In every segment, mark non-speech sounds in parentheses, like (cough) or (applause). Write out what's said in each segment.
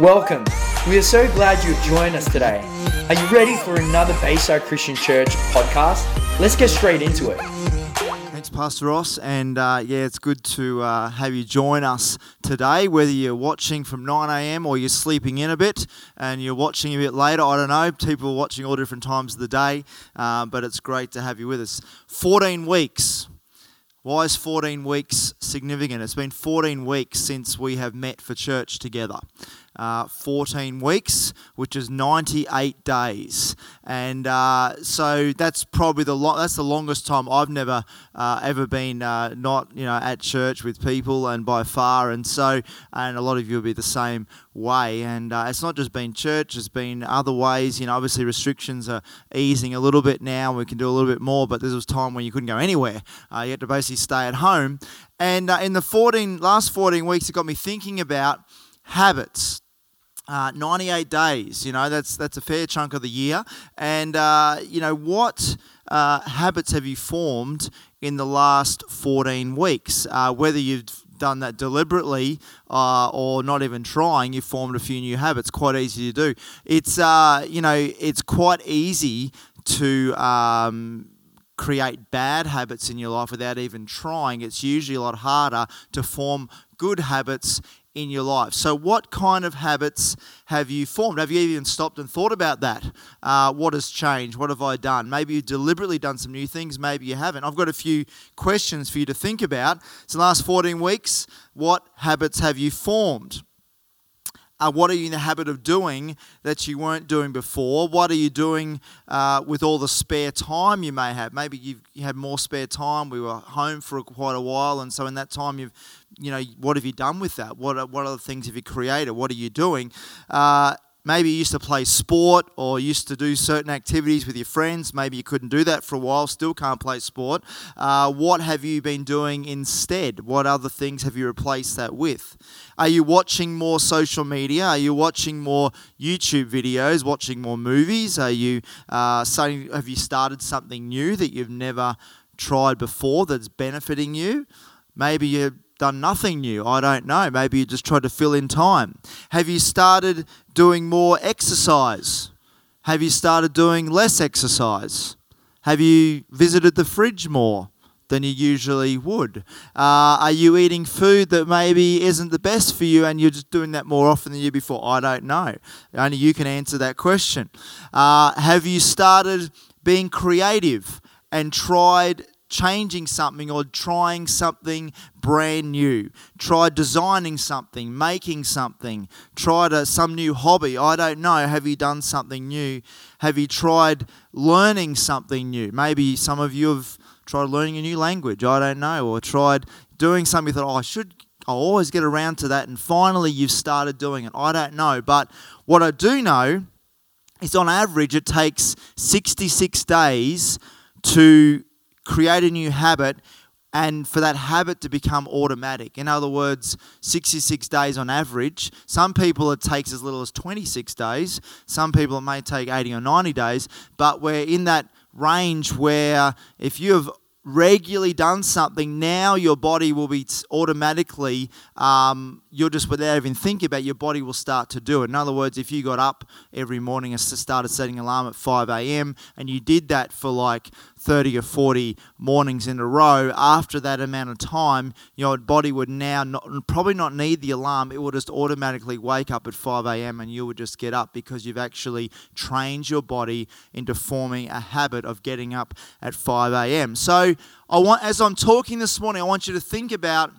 Welcome. We are so glad you've joined us today. Are you ready for another Bayside Christian Church podcast? Let's get straight into it. Thanks, Pastor Ross. And uh, yeah, it's good to uh, have you join us today, whether you're watching from 9 a.m. or you're sleeping in a bit and you're watching a bit later. I don't know. People are watching all different times of the day, uh, but it's great to have you with us. 14 weeks. Why is 14 weeks significant? It's been 14 weeks since we have met for church together uh, 14 weeks, which is 98 days, and uh, so that's probably the lo- that's the longest time I've never uh, ever been uh, not you know at church with people, and by far, and so and a lot of you will be the same way, and uh, it's not just been church; it's been other ways. You know, obviously restrictions are easing a little bit now. We can do a little bit more, but this was time when you couldn't go anywhere. Uh, you had to basically stay at home, and in the 14 last 14 weeks, it got me thinking about habits uh, 98 days, you know, that's, that's a fair chunk of the year. And, uh, you know, what uh, habits have you formed in the last 14 weeks? Uh, whether you've done that deliberately uh, or not even trying, you've formed a few new habits. Quite easy to do. It's, uh, you know, it's quite easy to. Um, create bad habits in your life without even trying. It's usually a lot harder to form good habits in your life. So, what kind of habits have you formed? Have you even stopped and thought about that? Uh, what has changed? What have I done? Maybe you've deliberately done some new things, maybe you haven't. I've got a few questions for you to think about. So, the last 14 weeks, what habits have you formed? Uh, what are you in the habit of doing that you weren't doing before? What are you doing uh, with all the spare time you may have? Maybe you've, you had more spare time. We were home for quite a while, and so in that time you've you know, what have you done with that? What, what other things have you created? What are you doing? Uh, maybe you used to play sport or used to do certain activities with your friends. Maybe you couldn't do that for a while, still can't play sport. Uh, what have you been doing instead? What other things have you replaced that with? Are you watching more social media? Are you watching more YouTube videos? Watching more movies? Are you uh, saying, have you started something new that you've never tried before that's benefiting you? Maybe you're done nothing new. I don't know. Maybe you just tried to fill in time. Have you started doing more exercise? Have you started doing less exercise? Have you visited the fridge more than you usually would? Uh, are you eating food that maybe isn't the best for you and you're just doing that more often than you before? I don't know. Only you can answer that question. Uh, have you started being creative and tried changing something or trying something brand new. Try designing something, making something. Try to, some new hobby. I don't know. Have you done something new? Have you tried learning something new? Maybe some of you have tried learning a new language. I don't know. Or tried doing something that oh, I should I'll always get around to that, and finally you've started doing it. I don't know, but what I do know is on average it takes 66 days to create a new habit and for that habit to become automatic. In other words, 66 days on average. Some people it takes as little as 26 days, some people it may take 80 or 90 days, but we're in that range where if you have regularly done something, now your body will be automatically, um, you'll just without even thinking about it, your body will start to do it. In other words, if you got up every morning and started setting alarm at 5 a.m. and you did that for like 30 or 40 mornings in a row, after that amount of time, your body would now not, probably not need the alarm. It will just automatically wake up at 5 a.m. and you would just get up because you've actually trained your body into forming a habit of getting up at 5 a.m. So, I want, as I'm talking this morning, I want you to think about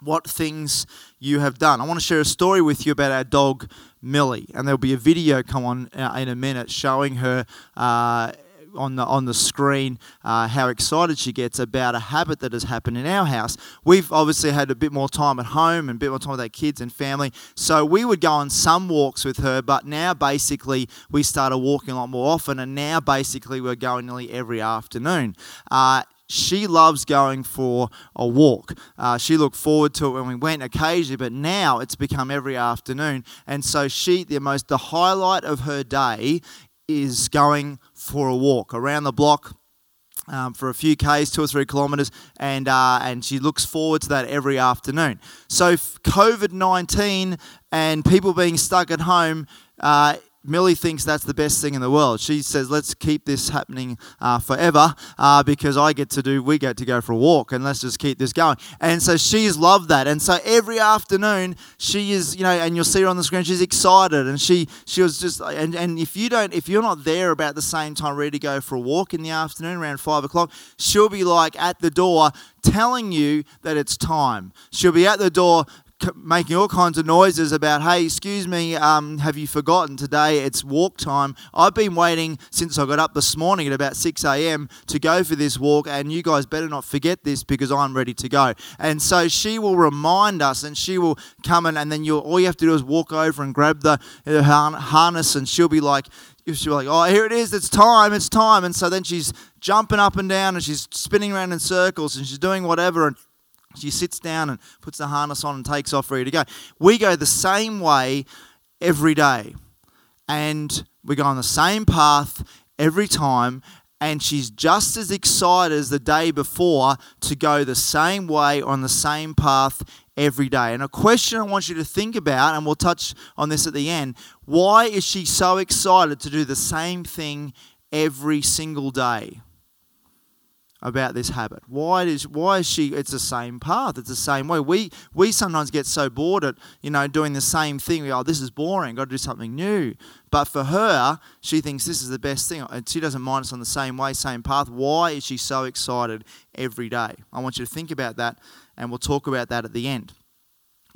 what things you have done. I want to share a story with you about our dog Millie, and there'll be a video come on uh, in a minute showing her. Uh, on the on the screen uh, how excited she gets about a habit that has happened in our house. We've obviously had a bit more time at home and a bit more time with our kids and family, so we would go on some walks with her. But now basically we started walking a lot more often, and now basically we're going nearly every afternoon. Uh, she loves going for a walk. Uh, she looked forward to it when we went occasionally, but now it's become every afternoon. And so she, the most, the highlight of her day is going for a walk around the block um, for a few k's, two or three kilometres, and uh, and she looks forward to that every afternoon. So COVID nineteen and people being stuck at home. Uh, Millie thinks that's the best thing in the world. She says, "Let's keep this happening uh, forever uh, because I get to do, we get to go for a walk, and let's just keep this going." And so she's loved that. And so every afternoon, she is, you know, and you'll see her on the screen. She's excited, and she she was just, and and if you don't, if you're not there about the same time, ready to go for a walk in the afternoon around five o'clock, she'll be like at the door telling you that it's time. She'll be at the door making all kinds of noises about, hey, excuse me, um, have you forgotten today it's walk time? I've been waiting since I got up this morning at about 6 a.m. to go for this walk, and you guys better not forget this because I'm ready to go. And so she will remind us, and she will come in, and then you all you have to do is walk over and grab the, the harness, and she'll be like, she'll be like, oh, here it is, it's time, it's time. And so then she's jumping up and down and she's spinning around in circles and she's doing whatever. And she sits down and puts the harness on and takes off ready to go. We go the same way every day. And we go on the same path every time. And she's just as excited as the day before to go the same way on the same path every day. And a question I want you to think about, and we'll touch on this at the end why is she so excited to do the same thing every single day? About this habit? Why is why is she? It's the same path. It's the same way. We we sometimes get so bored at you know doing the same thing. We oh this is boring. Got to do something new. But for her, she thinks this is the best thing, and she doesn't mind us on the same way, same path. Why is she so excited every day? I want you to think about that, and we'll talk about that at the end.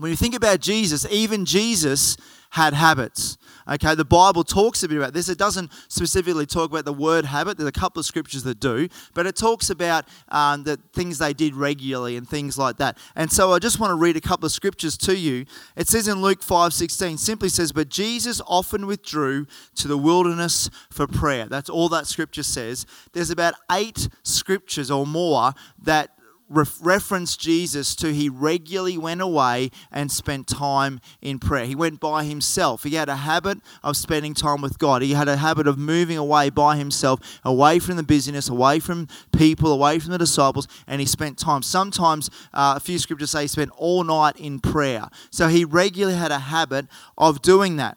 When you think about Jesus, even Jesus had habits. Okay, the Bible talks a bit about this. It doesn't specifically talk about the word habit. There's a couple of scriptures that do, but it talks about um, the things they did regularly and things like that. And so I just want to read a couple of scriptures to you. It says in Luke 5:16, simply says, "But Jesus often withdrew to the wilderness for prayer." That's all that scripture says. There's about eight scriptures or more that reference Jesus to he regularly went away and spent time in prayer. He went by himself. He had a habit of spending time with God. He had a habit of moving away by himself, away from the busyness, away from people, away from the disciples, and he spent time. Sometimes uh, a few scriptures say he spent all night in prayer. So he regularly had a habit of doing that.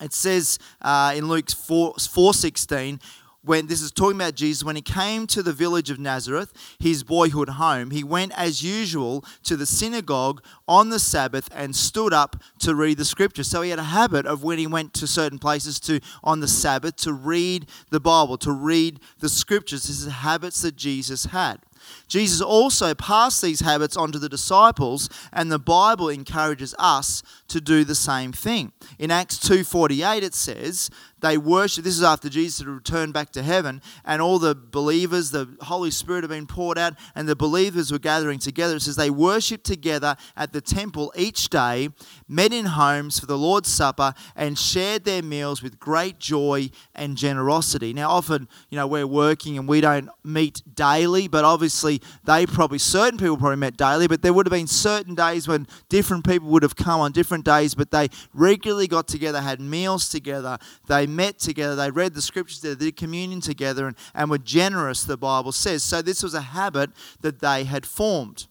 It says uh, in Luke 4, 4.16, when this is talking about Jesus, when he came to the village of Nazareth, his boyhood home, he went as usual to the synagogue on the Sabbath and stood up to read the scripture. So he had a habit of when he went to certain places to on the Sabbath to read the Bible, to read the scriptures. This is habits that Jesus had. Jesus also passed these habits on to the disciples, and the Bible encourages us to do the same thing. In Acts 2:48 it says, they worship this is after Jesus had returned back to heaven and all the believers, the Holy Spirit had been poured out and the believers were gathering together. It says they worshiped together at the temple each day, met in homes for the Lord's Supper, and shared their meals with great joy and generosity. Now often, you know, we're working and we don't meet daily, but obviously they probably certain people probably met daily, but there would have been certain days when different people would have come on different days, but they regularly got together, had meals together, they met together, they read the scriptures together, they did communion together, and, and were generous, the Bible says. So this was a habit that they had formed.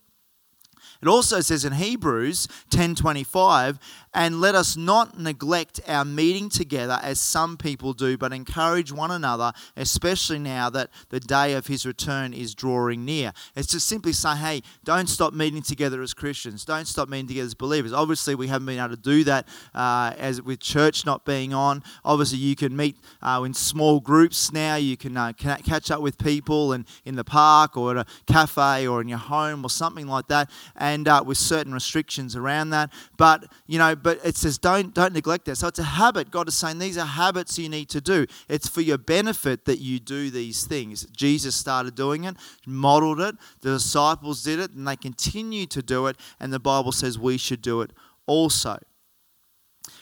It also says in Hebrews 10:25, and let us not neglect our meeting together as some people do, but encourage one another, especially now that the day of his return is drawing near. It's just simply say, hey, don't stop meeting together as Christians. Don't stop meeting together as believers. Obviously, we haven't been able to do that uh, as with church not being on. Obviously, you can meet uh, in small groups now. You can uh, catch up with people in, in the park or at a cafe or in your home or something like that, and uh, with certain restrictions around that. But, you know, but it says don't don't neglect that. So it's a habit. God is saying these are habits you need to do. It's for your benefit that you do these things. Jesus started doing it, modeled it. The disciples did it, and they continue to do it. And the Bible says we should do it also.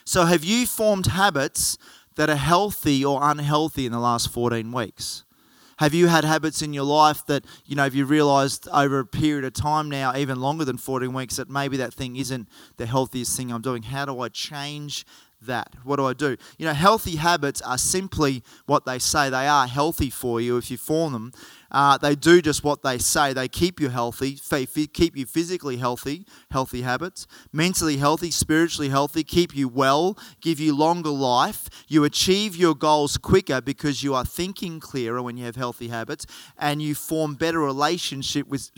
So have you formed habits that are healthy or unhealthy in the last 14 weeks? Have you had habits in your life that, you know, have you realized over a period of time now, even longer than 14 weeks, that maybe that thing isn't the healthiest thing I'm doing? How do I change that? What do I do? You know, healthy habits are simply what they say. They are healthy for you if you form them. Uh, they do just what they say. They keep you healthy, keep you physically healthy, healthy habits, mentally healthy, spiritually healthy, keep you well, give you longer life. You achieve your goals quicker because you are thinking clearer when you have healthy habits, and you form better relationship with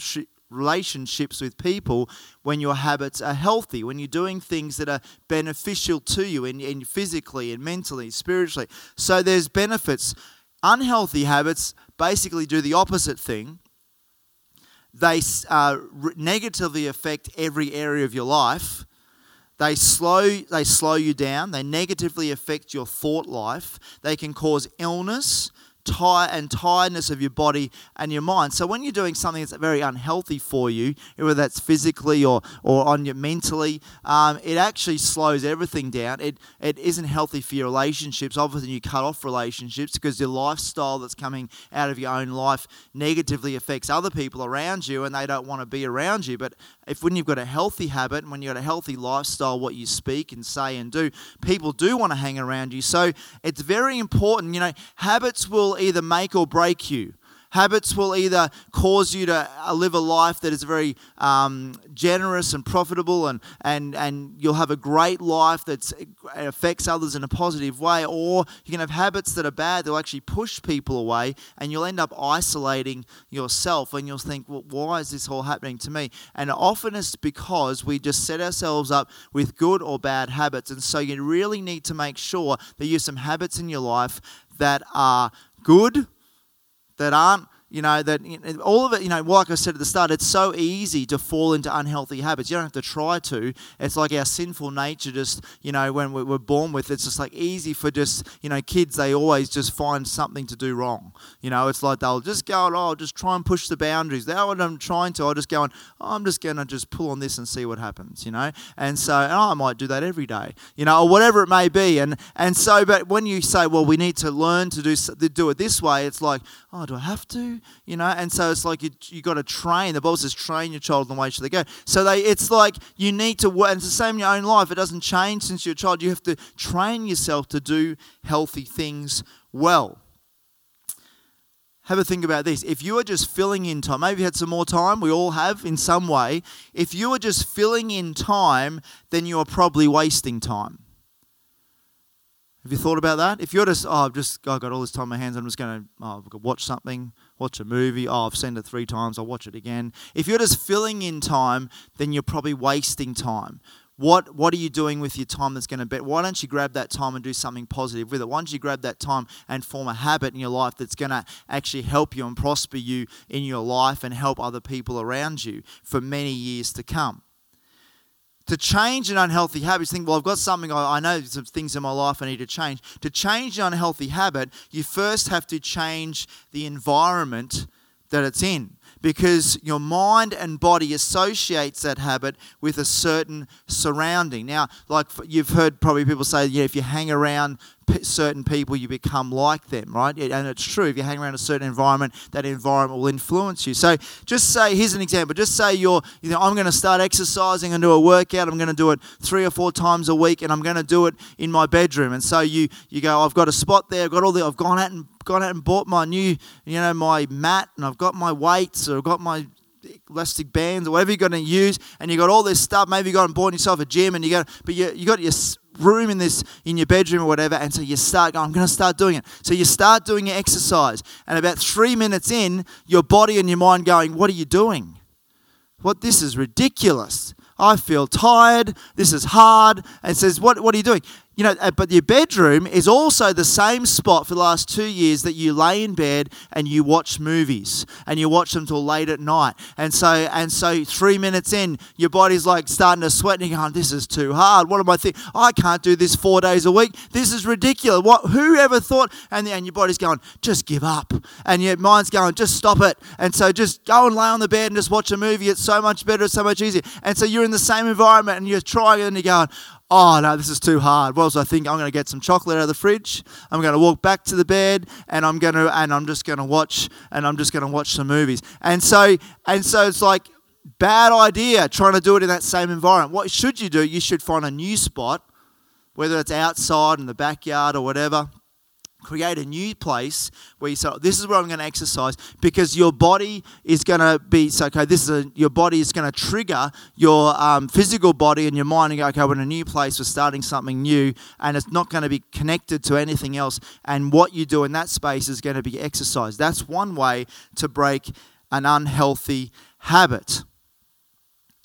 relationships with people when your habits are healthy, when you're doing things that are beneficial to you in, in physically and mentally, spiritually. So there's benefits. Unhealthy habits basically do the opposite thing. They uh, negatively affect every area of your life. They slow, they slow you down. They negatively affect your thought life. They can cause illness tire and tiredness of your body and your mind. So when you're doing something that's very unhealthy for you, whether that's physically or, or on your mentally, um, it actually slows everything down. It, it isn't healthy for your relationships. Obviously, you cut off relationships because your lifestyle that's coming out of your own life negatively affects other people around you and they don't want to be around you. But if when you've got a healthy habit, and when you've got a healthy lifestyle, what you speak and say and do, people do want to hang around you. So it's very important. You know, habits will either make or break you. Habits will either cause you to uh, live a life that is very um, generous and profitable, and, and, and you'll have a great life that affects others in a positive way, or you can have habits that are bad, they'll actually push people away, and you'll end up isolating yourself, and you'll think, well, why is this all happening to me? And often it's because we just set ourselves up with good or bad habits, and so you really need to make sure that you have some habits in your life that are good that aren't you know, that all of it, you know, like I said at the start, it's so easy to fall into unhealthy habits. You don't have to try to. It's like our sinful nature, just, you know, when we're born with, it's just like easy for just, you know, kids, they always just find something to do wrong. You know, it's like they'll just go, oh, I'll just try and push the boundaries. That's what I'm trying to. I'll just go, and, oh, I'm just going to just pull on this and see what happens, you know. And so, and I might do that every day, you know, or whatever it may be. And, and so, but when you say, well, we need to learn to do, to do it this way, it's like, oh, do I have to? You know, and so it's like you you got to train. The Bible says, train your child in the way should they go. So they, it's like you need to. And it's the same in your own life. It doesn't change since you're a child. You have to train yourself to do healthy things well. Have a think about this. If you are just filling in time, maybe you had some more time, we all have in some way. If you are just filling in time, then you are probably wasting time. Have you thought about that? If you're just, oh, I've just oh, I've got all this time on my hands, I'm just going oh, to oh, watch something, watch a movie. Oh, I've seen it three times, I'll watch it again. If you're just filling in time, then you're probably wasting time. What, what are you doing with your time that's going to be? Why don't you grab that time and do something positive with it? Why don't you grab that time and form a habit in your life that's going to actually help you and prosper you in your life and help other people around you for many years to come? To change an unhealthy habit, think, well, I've got something, I know some things in my life I need to change. To change an unhealthy habit, you first have to change the environment that it's in because your mind and body associates that habit with a certain surrounding. Now, like you've heard probably people say, yeah, if you hang around certain people, you become like them, right? And it's true. If you hang around a certain environment, that environment will influence you. So just say, here's an example. Just say you're, you know, I'm going to start exercising and do a workout. I'm going to do it three or four times a week, and I'm going to do it in my bedroom. And so you, you go, I've got a spot there. I've got all the, I've gone out and gone out and bought my new, you know, my mat, and I've got my weights, or I've got my elastic bands or whatever you're going to use, and you got all this stuff. Maybe you got and bought yourself a gym, and you got, but you you got your room in this in your bedroom or whatever, and so you start going, I'm going to start doing it. So you start doing your exercise, and about three minutes in, your body and your mind going, What are you doing? What this is ridiculous. I feel tired. This is hard. And says, What, what are you doing? You know, uh, but your bedroom is also the same spot for the last two years that you lay in bed and you watch movies and you watch them till late at night. And so, and so, three minutes in, your body's like starting to sweat, and you're going, "This is too hard. What am I thinking? I can't do this four days a week. This is ridiculous. What? Who ever thought?" And and your body's going, "Just give up," and your mind's going, "Just stop it." And so, just go and lay on the bed and just watch a movie. It's so much better. It's so much easier. And so, you're in the same environment and you're trying, and you're going, oh no, this is too hard. What was I think? I'm going to get some chocolate out of the fridge. I'm going to walk back to the bed, and I'm going to and I'm just going to watch and I'm just going to watch some movies. And so and so it's like bad idea trying to do it in that same environment. What should you do? You should find a new spot whether it's outside in the backyard or whatever create a new place where you say, "This is where I'm going to exercise," because your body is going to be so. Okay, this is a, your body is going to trigger your um, physical body and your mind, and go, "Okay, we're in a new place. We're starting something new, and it's not going to be connected to anything else." And what you do in that space is going to be exercise. That's one way to break an unhealthy habit.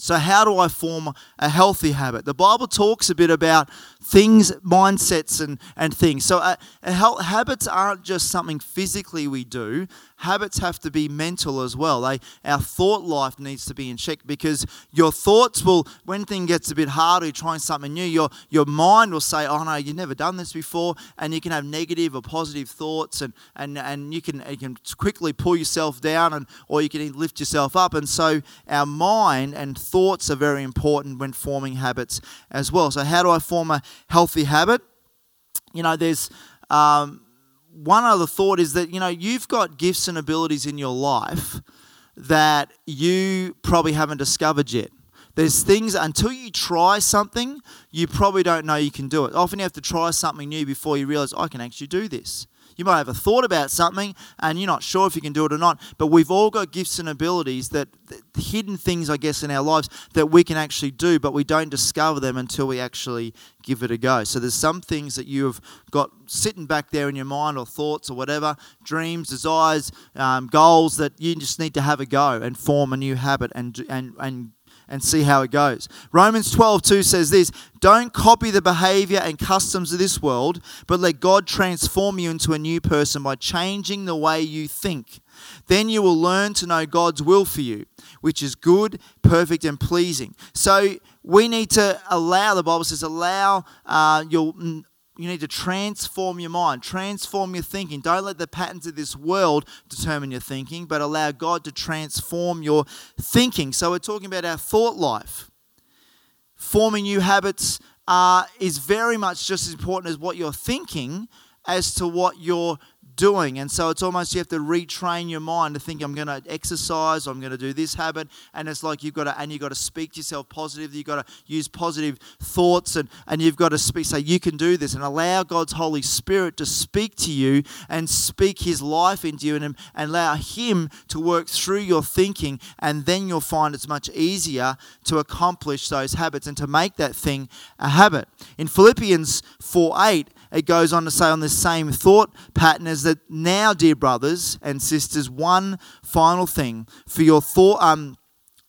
So, how do I form a healthy habit? The Bible talks a bit about things, mindsets, and, and things. So, uh, habits aren't just something physically we do, habits have to be mental as well. They, our thought life needs to be in check because your thoughts will, when things gets a bit harder, you're trying something new, your, your mind will say, Oh, no, you've never done this before. And you can have negative or positive thoughts, and, and, and you, can, you can quickly pull yourself down, and, or you can lift yourself up. And so, our mind and thoughts are very important when forming habits as well. So, how do I form a healthy habit? You know, there's um, one other thought is that, you know, you've got gifts and abilities in your life that you probably haven't discovered yet. There's things until you try something, you probably don't know you can do it. Often you have to try something new before you realize I can actually do this. You might have a thought about something and you're not sure if you can do it or not, but we've all got gifts and abilities that, that hidden things, I guess, in our lives that we can actually do, but we don't discover them until we actually give it a go. So there's some things that you've got sitting back there in your mind or thoughts or whatever, dreams, desires, um, goals that you just need to have a go and form a new habit and, and, and and see how it goes. Romans 12, 2 says this Don't copy the behavior and customs of this world, but let God transform you into a new person by changing the way you think. Then you will learn to know God's will for you, which is good, perfect, and pleasing. So we need to allow, the Bible says, allow uh, your you need to transform your mind, transform your thinking. Don't let the patterns of this world determine your thinking, but allow God to transform your thinking. So, we're talking about our thought life. Forming new habits uh, is very much just as important as what you're thinking as to what you're doing. And so it's almost you have to retrain your mind to think I'm going to exercise, I'm going to do this habit, and it's like you've got to and you've got to speak to yourself positively. You've got to use positive thoughts, and and you've got to speak, say you can do this, and allow God's Holy Spirit to speak to you and speak His life into you, and and allow Him to work through your thinking, and then you'll find it's much easier to accomplish those habits and to make that thing a habit. In Philippians 4 8, it goes on to say on the same thought pattern is that now, dear brothers and sisters, one final thing. For your thought, um,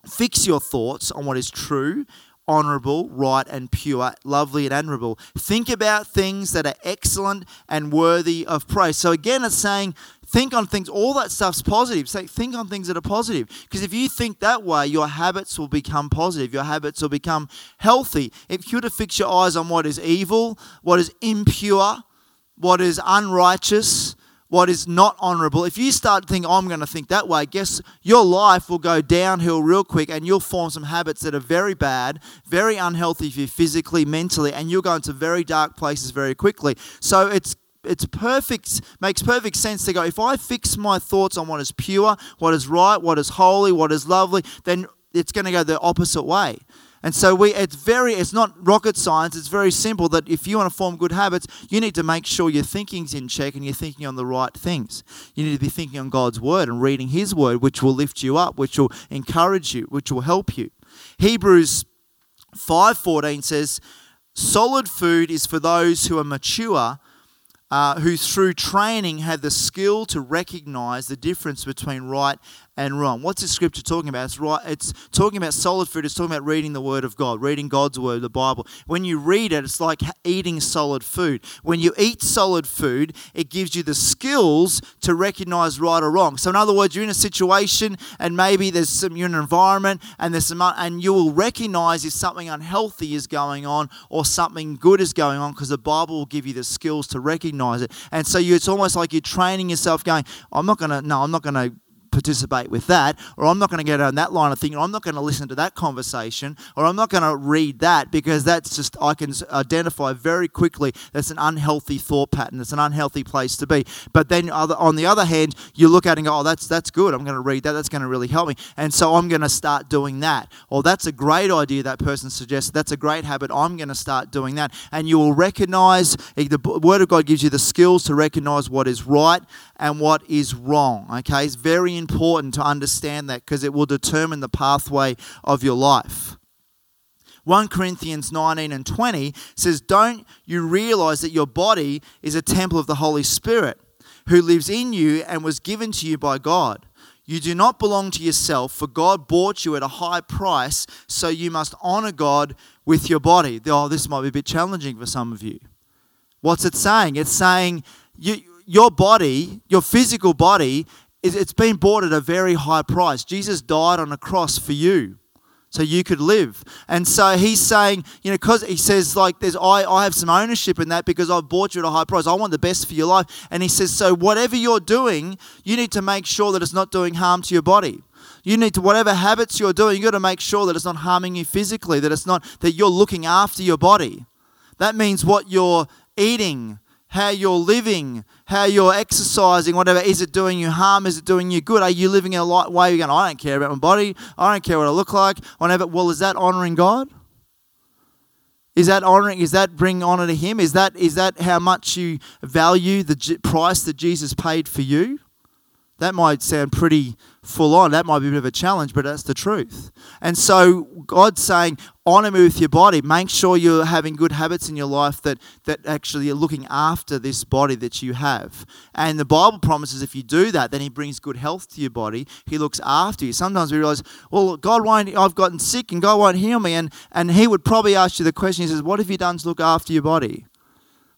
fix your thoughts on what is true, honorable, right, and pure, lovely, and admirable. Think about things that are excellent and worthy of praise. So again, it's saying Think on things, all that stuff's positive. Say, think on things that are positive. Because if you think that way, your habits will become positive. Your habits will become healthy. If you were to fix your eyes on what is evil, what is impure, what is unrighteous, what is not honorable, if you start thinking, oh, I'm going to think that way, guess your life will go downhill real quick and you'll form some habits that are very bad, very unhealthy for you physically, mentally, and you'll go into very dark places very quickly. So it's it's perfect makes perfect sense to go if i fix my thoughts on what is pure what is right what is holy what is lovely then it's going to go the opposite way and so we it's very it's not rocket science. It's very simple that if you want to form good habits you need to make sure your thinking's in check and you're thinking on the right things. You need to be thinking on god's word and reading his word which will lift you up which will encourage you which will help you. Hebrews 5.14 says solid food is for those who are mature uh, who through training have the skill to recognize the difference between right and wrong. What's the scripture talking about? It's right. It's talking about solid food. It's talking about reading the Word of God, reading God's Word, the Bible. When you read it, it's like eating solid food. When you eat solid food, it gives you the skills to recognize right or wrong. So, in other words, you're in a situation, and maybe there's some you're in an environment, and there's some, and you will recognize if something unhealthy is going on or something good is going on, because the Bible will give you the skills to recognize it. And so, you, it's almost like you're training yourself, going, "I'm not to. No, I'm not to." Participate with that, or I'm not going to go down that line of thinking, I'm not going to listen to that conversation, or I'm not going to read that because that's just, I can identify very quickly that's an unhealthy thought pattern. It's an unhealthy place to be. But then on the other hand, you look at it and go, oh, that's, that's good. I'm going to read that. That's going to really help me. And so I'm going to start doing that. Or that's a great idea that person suggests. That's a great habit. I'm going to start doing that. And you will recognize, eh, the Word of God gives you the skills to recognize what is right and what is wrong. Okay, it's very important to understand that because it will determine the pathway of your life. 1 Corinthians 19 and 20 says, Don't you realize that your body is a temple of the Holy Spirit who lives in you and was given to you by God? You do not belong to yourself, for God bought you at a high price, so you must honor God with your body. Oh, this might be a bit challenging for some of you. What's it saying? It's saying you, your body, your physical body, it's been bought at a very high price. Jesus died on a cross for you so you could live. And so he's saying, you know, because he says, like, there's I, I have some ownership in that because I've bought you at a high price. I want the best for your life. And he says, so whatever you're doing, you need to make sure that it's not doing harm to your body. You need to, whatever habits you're doing, you got to make sure that it's not harming you physically, that it's not, that you're looking after your body. That means what you're eating, how you're living, how you're exercising, whatever. Is it doing you harm? Is it doing you good? Are you living in a light way? You're going, I don't care about my body. I don't care what I look like. Whatever. Well, is that honoring God? Is that honoring? Is that bringing honor to Him? Is that is that how much you value the price that Jesus paid for you? That might sound pretty full on. That might be a bit of a challenge, but that's the truth. And so God's saying, honor me with your body. Make sure you're having good habits in your life that, that actually are looking after this body that you have. And the Bible promises if you do that, then He brings good health to your body. He looks after you. Sometimes we realize, well, God won't, I've gotten sick and God won't heal me. And, and He would probably ask you the question, He says, What have you done to look after your body?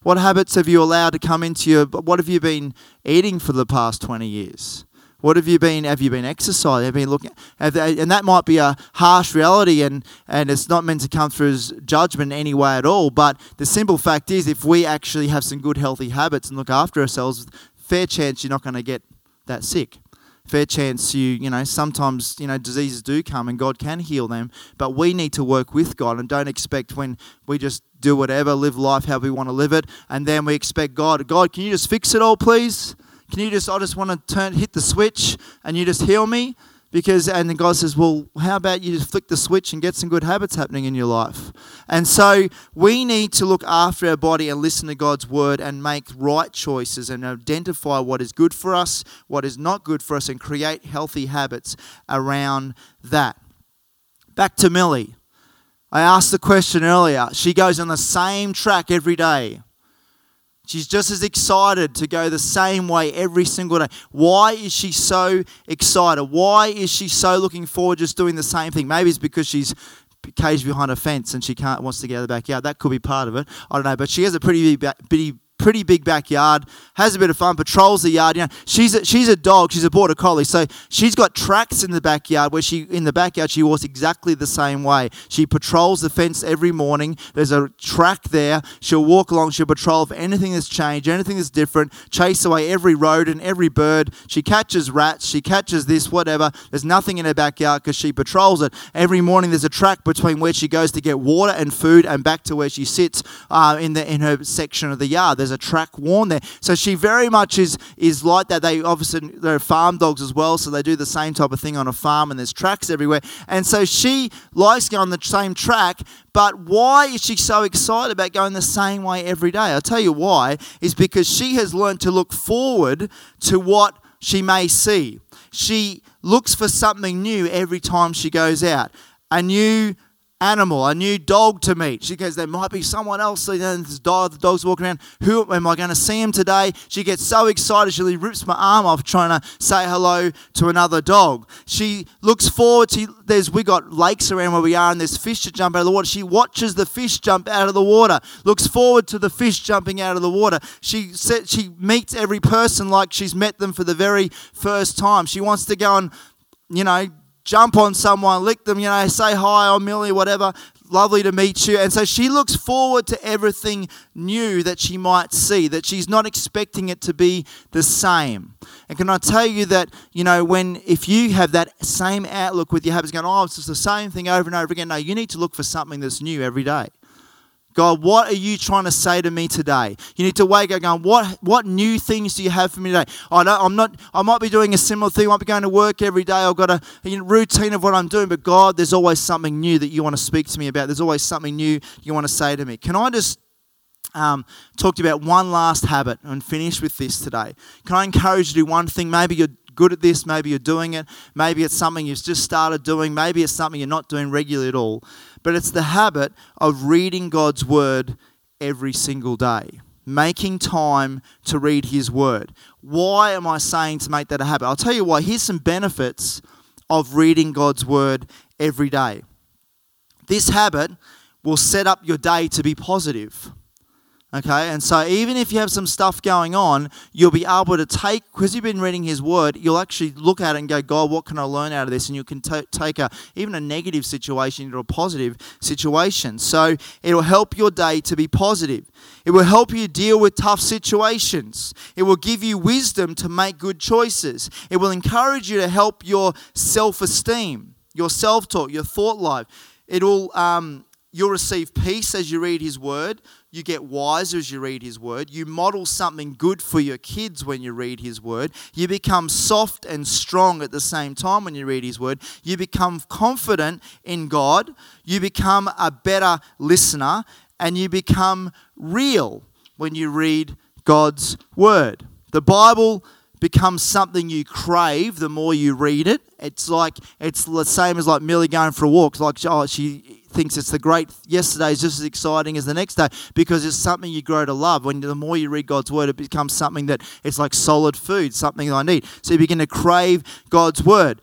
What habits have you allowed to come into your? What have you been eating for the past twenty years? What have you been? Have you been exercising? Have you been looking? Have they, and that might be a harsh reality, and and it's not meant to come through as judgment in any way at all. But the simple fact is, if we actually have some good, healthy habits and look after ourselves, fair chance you're not going to get that sick. Fair chance you, you know, sometimes, you know, diseases do come and God can heal them, but we need to work with God and don't expect when we just do whatever, live life how we want to live it, and then we expect God, God, can you just fix it all, please? Can you just, I just want to turn, hit the switch and you just heal me? Because, and God says, well, how about you just flick the switch and get some good habits happening in your life? And so we need to look after our body and listen to God's word and make right choices and identify what is good for us, what is not good for us, and create healthy habits around that. Back to Millie. I asked the question earlier. She goes on the same track every day. She's just as excited to go the same way every single day. Why is she so excited? Why is she so looking forward just doing the same thing? Maybe it's because she's caged behind a fence and she can't wants to get out of the backyard. That could be part of it. I don't know, but she has a pretty big, pretty big backyard, has a bit of fun, patrols the yard. You know, she's a, she's a dog. She's a border collie, so she's got tracks in the backyard where she in the backyard she walks exactly the same way. She patrols the fence every morning. There's a track there. She'll walk along. She'll patrol if anything has changed, anything that's different. Chase away every rodent, every bird. She catches rats. She catches this, whatever. There's nothing in her backyard because she patrols it every morning. There's a track between where she goes to get water and food and back to where she sits uh, in the in her section of the yard. There's a track worn there. So she very much is is like that. They obviously they're farm dogs as well, so they do the same type of thing on a farm, and there's tracks everywhere. And so she likes going on the same track. But why is she so excited about going the same way every day? I'll tell you why. Is because she has learned to look forward to what she may see. She looks for something new every time she goes out. A new animal, a new dog to meet. She goes, There might be someone else. Know, this dog, the dog's walking around. Who am I going to see him today? She gets so excited, she rips my arm off trying to say hello to another dog. She looks forward to, there's, we got lakes around where we are, and there's fish to jump out of the water. She watches the fish jump out of the water, looks forward to the fish jumping out of the water. She, she meets every person like she's met them for the very first time. She wants to go and, you know, jump on someone, lick them, you know, say hi, I'm Millie, whatever. lovely to meet you. And so she looks forward to everything new that she might see, that she's not expecting it to be the same. And can I tell you that, you know, when if you have that same outlook with your habits going, oh, it's just the same thing over and over again, no, you need to look for something that's new every day. God, what are you trying to say to me today? You need to wake up going, what, what new things do you have for me today? I don't, I'm not, I might be doing a similar thing. I might be going to work every day. I've got a you know, routine of what I'm doing. But God, there's always something new that you want to speak to me about. There's always something new you want to say to me. Can I just um, talk to you about one last habit and finish with this today? Can I encourage you to do one thing? Maybe you're good at this. Maybe you're doing it. Maybe it's something you've just started doing. Maybe it's something you're not doing regularly at all. But it's the habit of reading God's word every single day, making time to read His word. Why am I saying to make that a habit? I'll tell you why. Here's some benefits of reading God's word every day. This habit will set up your day to be positive. Okay, and so even if you have some stuff going on, you'll be able to take, because you've been reading His Word, you'll actually look at it and go, God, what can I learn out of this? And you can t- take a, even a negative situation into a positive situation. So it'll help your day to be positive. It will help you deal with tough situations. It will give you wisdom to make good choices. It will encourage you to help your self esteem, your self talk, your thought life. It will, um, you'll receive peace as you read His Word you get wiser as you read His Word. You model something good for your kids when you read His Word. You become soft and strong at the same time when you read His Word. You become confident in God. You become a better listener. And you become real when you read God's Word. The Bible becomes something you crave the more you read it. It's like it's the same as like Millie going for a walk. Like oh, she thinks it's the great yesterday is just as exciting as the next day because it's something you grow to love. When the more you read God's word, it becomes something that it's like solid food, something I need. So you begin to crave God's word.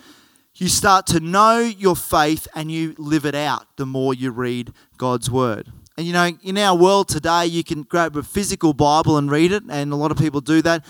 You start to know your faith and you live it out the more you read God's word. And you know, in our world today, you can grab a physical Bible and read it, and a lot of people do that.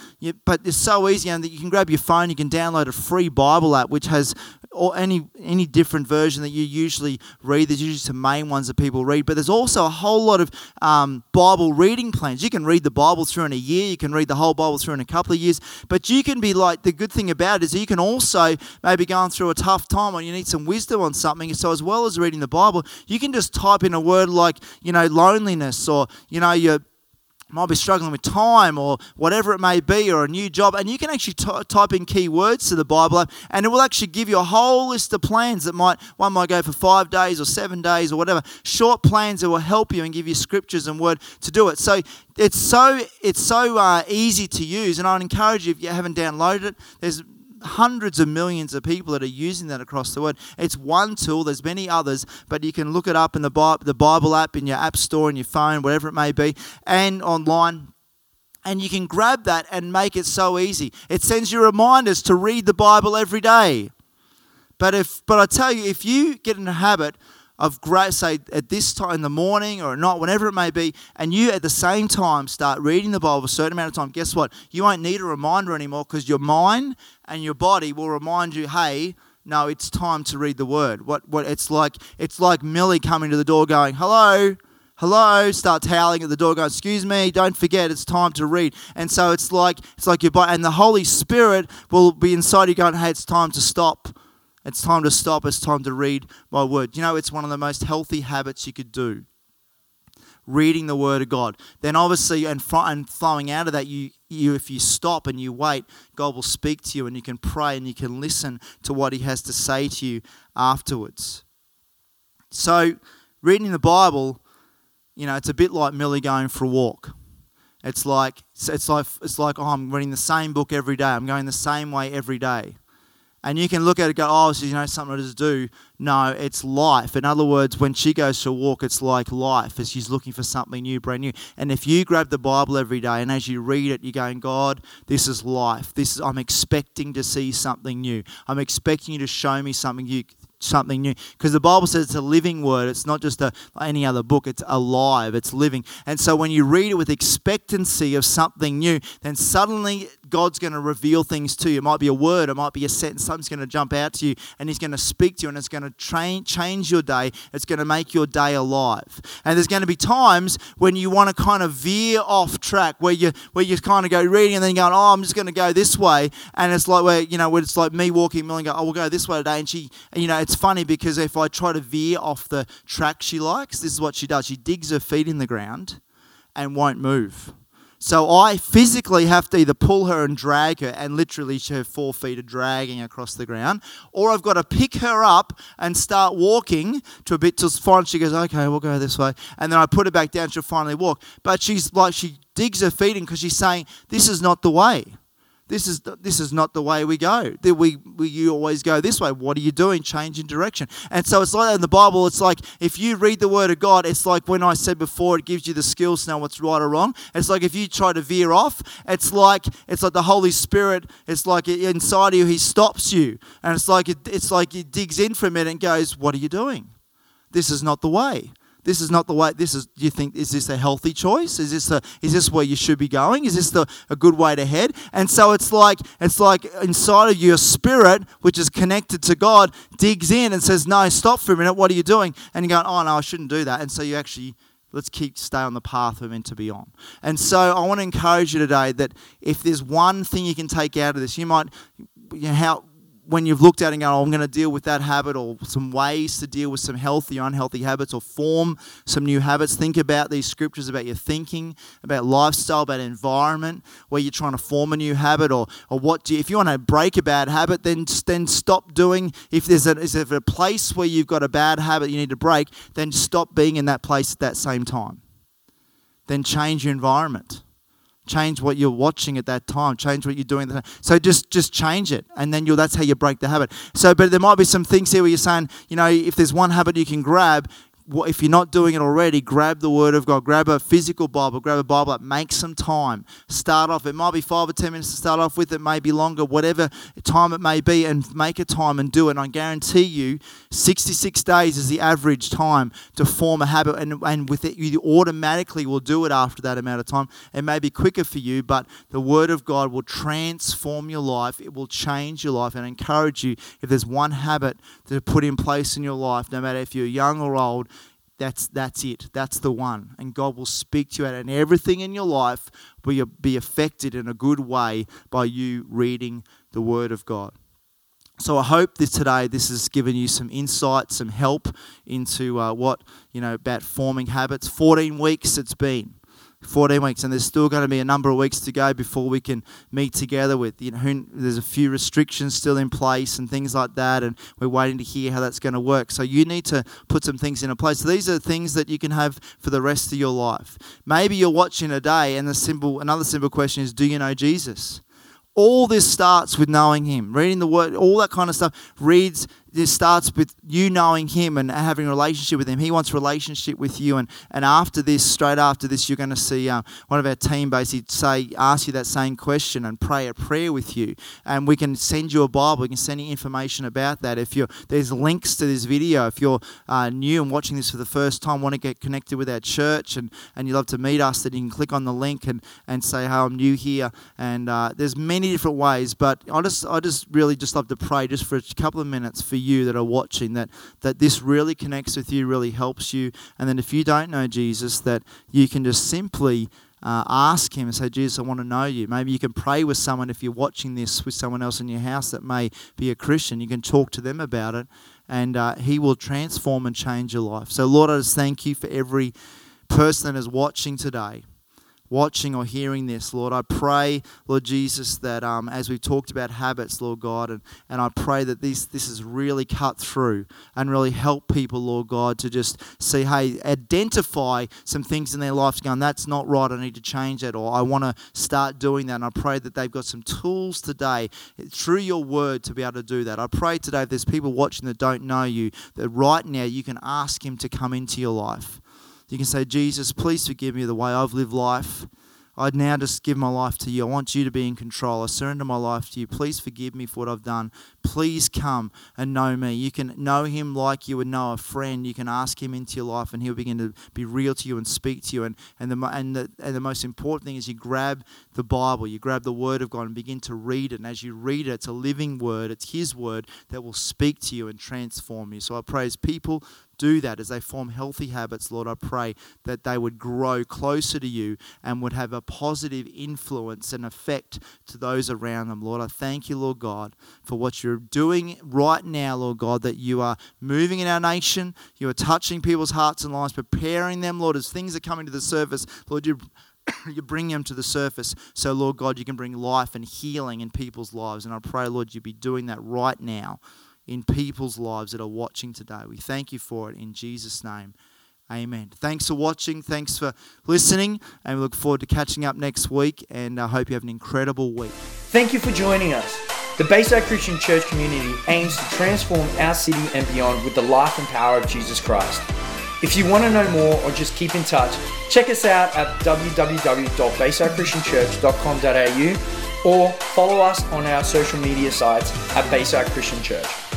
But it's so easy, and you can grab your phone, you can download a free Bible app which has or any any different version that you usually read. There's usually some main ones that people read, but there's also a whole lot of um, Bible reading plans. You can read the Bible through in a year. You can read the whole Bible through in a couple of years. But you can be like the good thing about it is you can also maybe going through a tough time or you need some wisdom on something. So as well as reading the Bible, you can just type in a word like you know loneliness or you know your might be struggling with time or whatever it may be or a new job and you can actually t- type in keywords to the bible app and it will actually give you a whole list of plans that might one might go for five days or seven days or whatever short plans that will help you and give you scriptures and word to do it. So it's so it's so uh, easy to use and i'd encourage you if you haven't downloaded it there's hundreds of millions of people that are using that across the world. It's one tool, there's many others, but you can look it up in the Bible, the Bible app, in your app store, in your phone, whatever it may be, and online. And you can grab that and make it so easy. It sends you reminders to read the Bible every day. But if but I tell you, if you get in a habit of great, say at this time in the morning or at night, whenever it may be, and you at the same time start reading the Bible a certain amount of time, guess what? You won't need a reminder anymore because your mind and your body will remind you, hey, no, it's time to read the word. What what it's like it's like Millie coming to the door going, Hello, hello, starts howling at the door, going, Excuse me, don't forget, it's time to read. And so it's like it's like your body and the Holy Spirit will be inside you going, Hey, it's time to stop it's time to stop. It's time to read my word. You know, it's one of the most healthy habits you could do. Reading the word of God. Then, obviously, and, and flowing out of that, you, you, if you stop and you wait, God will speak to you and you can pray and you can listen to what He has to say to you afterwards. So, reading the Bible, you know, it's a bit like Millie going for a walk. It's like it's like it's like oh, I'm reading the same book every day. I'm going the same way every day. And you can look at it go, oh, so you know something to do. No, it's life. In other words, when she goes to walk, it's like life as she's looking for something new, brand new. And if you grab the Bible every day and as you read it, you're going, God, this is life. This is, I'm expecting to see something new. I'm expecting you to show me something new something new because the bible says it's a living word it's not just a, any other book it's alive it's living and so when you read it with expectancy of something new then suddenly God's going to reveal things to you. It might be a word, it might be a sentence, something's going to jump out to you, and He's going to speak to you, and it's going to train, change your day. It's going to make your day alive. And there's going to be times when you want to kind of veer off track, where you where you kind of go reading, and then going, oh, I'm just going to go this way, and it's like where you know, where it's like me walking, Millie, go, oh, we'll go this way today, and she, you know, it's funny because if I try to veer off the track she likes, this is what she does. She digs her feet in the ground and won't move. So I physically have to either pull her and drag her, and literally her four feet are dragging across the ground, or I've got to pick her up and start walking to a bit till finally she goes, okay, we'll go this way, and then I put her back down. She'll finally walk, but she's like she digs her feet in because she's saying this is not the way. This is, this is not the way we go. We, we, you always go this way. What are you doing? Changing direction. And so it's like in the Bible, it's like if you read the Word of God, it's like when I said before, it gives you the skills to know what's right or wrong. It's like if you try to veer off, it's like it's like the Holy Spirit, it's like inside of you, He stops you. And it's like, it, it's like He digs in for a minute and goes, What are you doing? This is not the way this is not the way this is do you think is this a healthy choice? Is this a, is this where you should be going? Is this the, a good way to head? And so it's like it's like inside of your spirit which is connected to god digs in and says no stop for a minute. What are you doing? And you're going oh no i shouldn't do that. And so you actually let's keep stay on the path we're meant to be on. And so i want to encourage you today that if there's one thing you can take out of this you might you know, how when you've looked at and gone, oh, I'm going to deal with that habit, or some ways to deal with some healthy unhealthy habits, or form some new habits, think about these scriptures about your thinking, about lifestyle, about environment, where you're trying to form a new habit, or, or what do you, if you want to break a bad habit, then, then stop doing. If there's a, is there a place where you've got a bad habit you need to break, then stop being in that place at that same time. Then change your environment change what you're watching at that time change what you're doing so just just change it and then you'll that's how you break the habit. So but there might be some things here where you're saying you know if there's one habit you can grab if you're not doing it already, grab the Word of God, grab a physical Bible, grab a Bible, make some time. Start off. It might be five or ten minutes to start off with. It may be longer, whatever time it may be, and make a time and do it. And I guarantee you, 66 days is the average time to form a habit, and, and with it, you automatically will do it after that amount of time. It may be quicker for you, but the Word of God will transform your life. It will change your life, and encourage you. If there's one habit to put in place in your life, no matter if you're young or old, that's, that's it. That's the one. And God will speak to you, and everything in your life will be affected in a good way by you reading the Word of God. So I hope that today this has given you some insight, some help into uh, what, you know, about forming habits. 14 weeks it's been. 14 weeks, and there's still going to be a number of weeks to go before we can meet together. With you know, who, there's a few restrictions still in place and things like that, and we're waiting to hear how that's going to work. So you need to put some things into place. So these are things that you can have for the rest of your life. Maybe you're watching a day, and the simple another simple question is, do you know Jesus? All this starts with knowing Him, reading the Word, all that kind of stuff. Reads this starts with you knowing him and having a relationship with him. He wants relationship with you. And, and after this, straight after this, you're going to see uh, one of our team basically say, ask you that same question and pray a prayer with you. And we can send you a Bible. We can send you information about that. If you're, there's links to this video. If you're uh, new and watching this for the first time, want to get connected with our church and, and you love to meet us, then you can click on the link and, and say, hey, I'm new here. And uh, there's many different ways. But I just, I just really just love to pray just for a couple of minutes for you that are watching that that this really connects with you, really helps you, and then if you don't know Jesus, that you can just simply uh, ask him and say, Jesus, I want to know you. Maybe you can pray with someone if you're watching this with someone else in your house that may be a Christian. You can talk to them about it, and uh, he will transform and change your life. So, Lord, I just thank you for every person that is watching today watching or hearing this, Lord, I pray, Lord Jesus, that um, as we've talked about habits, Lord God, and, and I pray that this, this is really cut through and really help people, Lord God, to just see, hey, identify some things in their life going, that's not right, I need to change that, or I want to start doing that. And I pray that they've got some tools today through your word to be able to do that. I pray today if there's people watching that don't know you, that right now you can ask Him to come into your life. You can say, Jesus, please forgive me the way I've lived life. I'd now just give my life to you. I want you to be in control. I surrender my life to you. Please forgive me for what I've done. Please come and know me. You can know him like you would know a friend. You can ask him into your life and he'll begin to be real to you and speak to you. And, and, the, and, the, and the most important thing is you grab the Bible, you grab the Word of God and begin to read it. And as you read it, it's a living word, it's His Word that will speak to you and transform you. So I pray as people do that, as they form healthy habits, Lord, I pray that they would grow closer to you and would have a positive influence and effect to those around them. Lord, I thank you, Lord God, for what you're doing right now, Lord God, that you are moving in our nation, you are touching people's hearts and lives, preparing them, Lord, as things are coming to the surface. Lord, you (coughs) you bring them to the surface so, Lord God, you can bring life and healing in people's lives. And I pray, Lord, you be doing that right now in people's lives that are watching today. We thank you for it in Jesus' name. Amen. Thanks for watching. Thanks for listening. And we look forward to catching up next week. And I hope you have an incredible week. Thank you for joining us. The Bayside Christian Church community aims to transform our city and beyond with the life and power of Jesus Christ. If you want to know more or just keep in touch, check us out at www.baysidechristianchurch.com.au or follow us on our social media sites at Bayside Christian Church.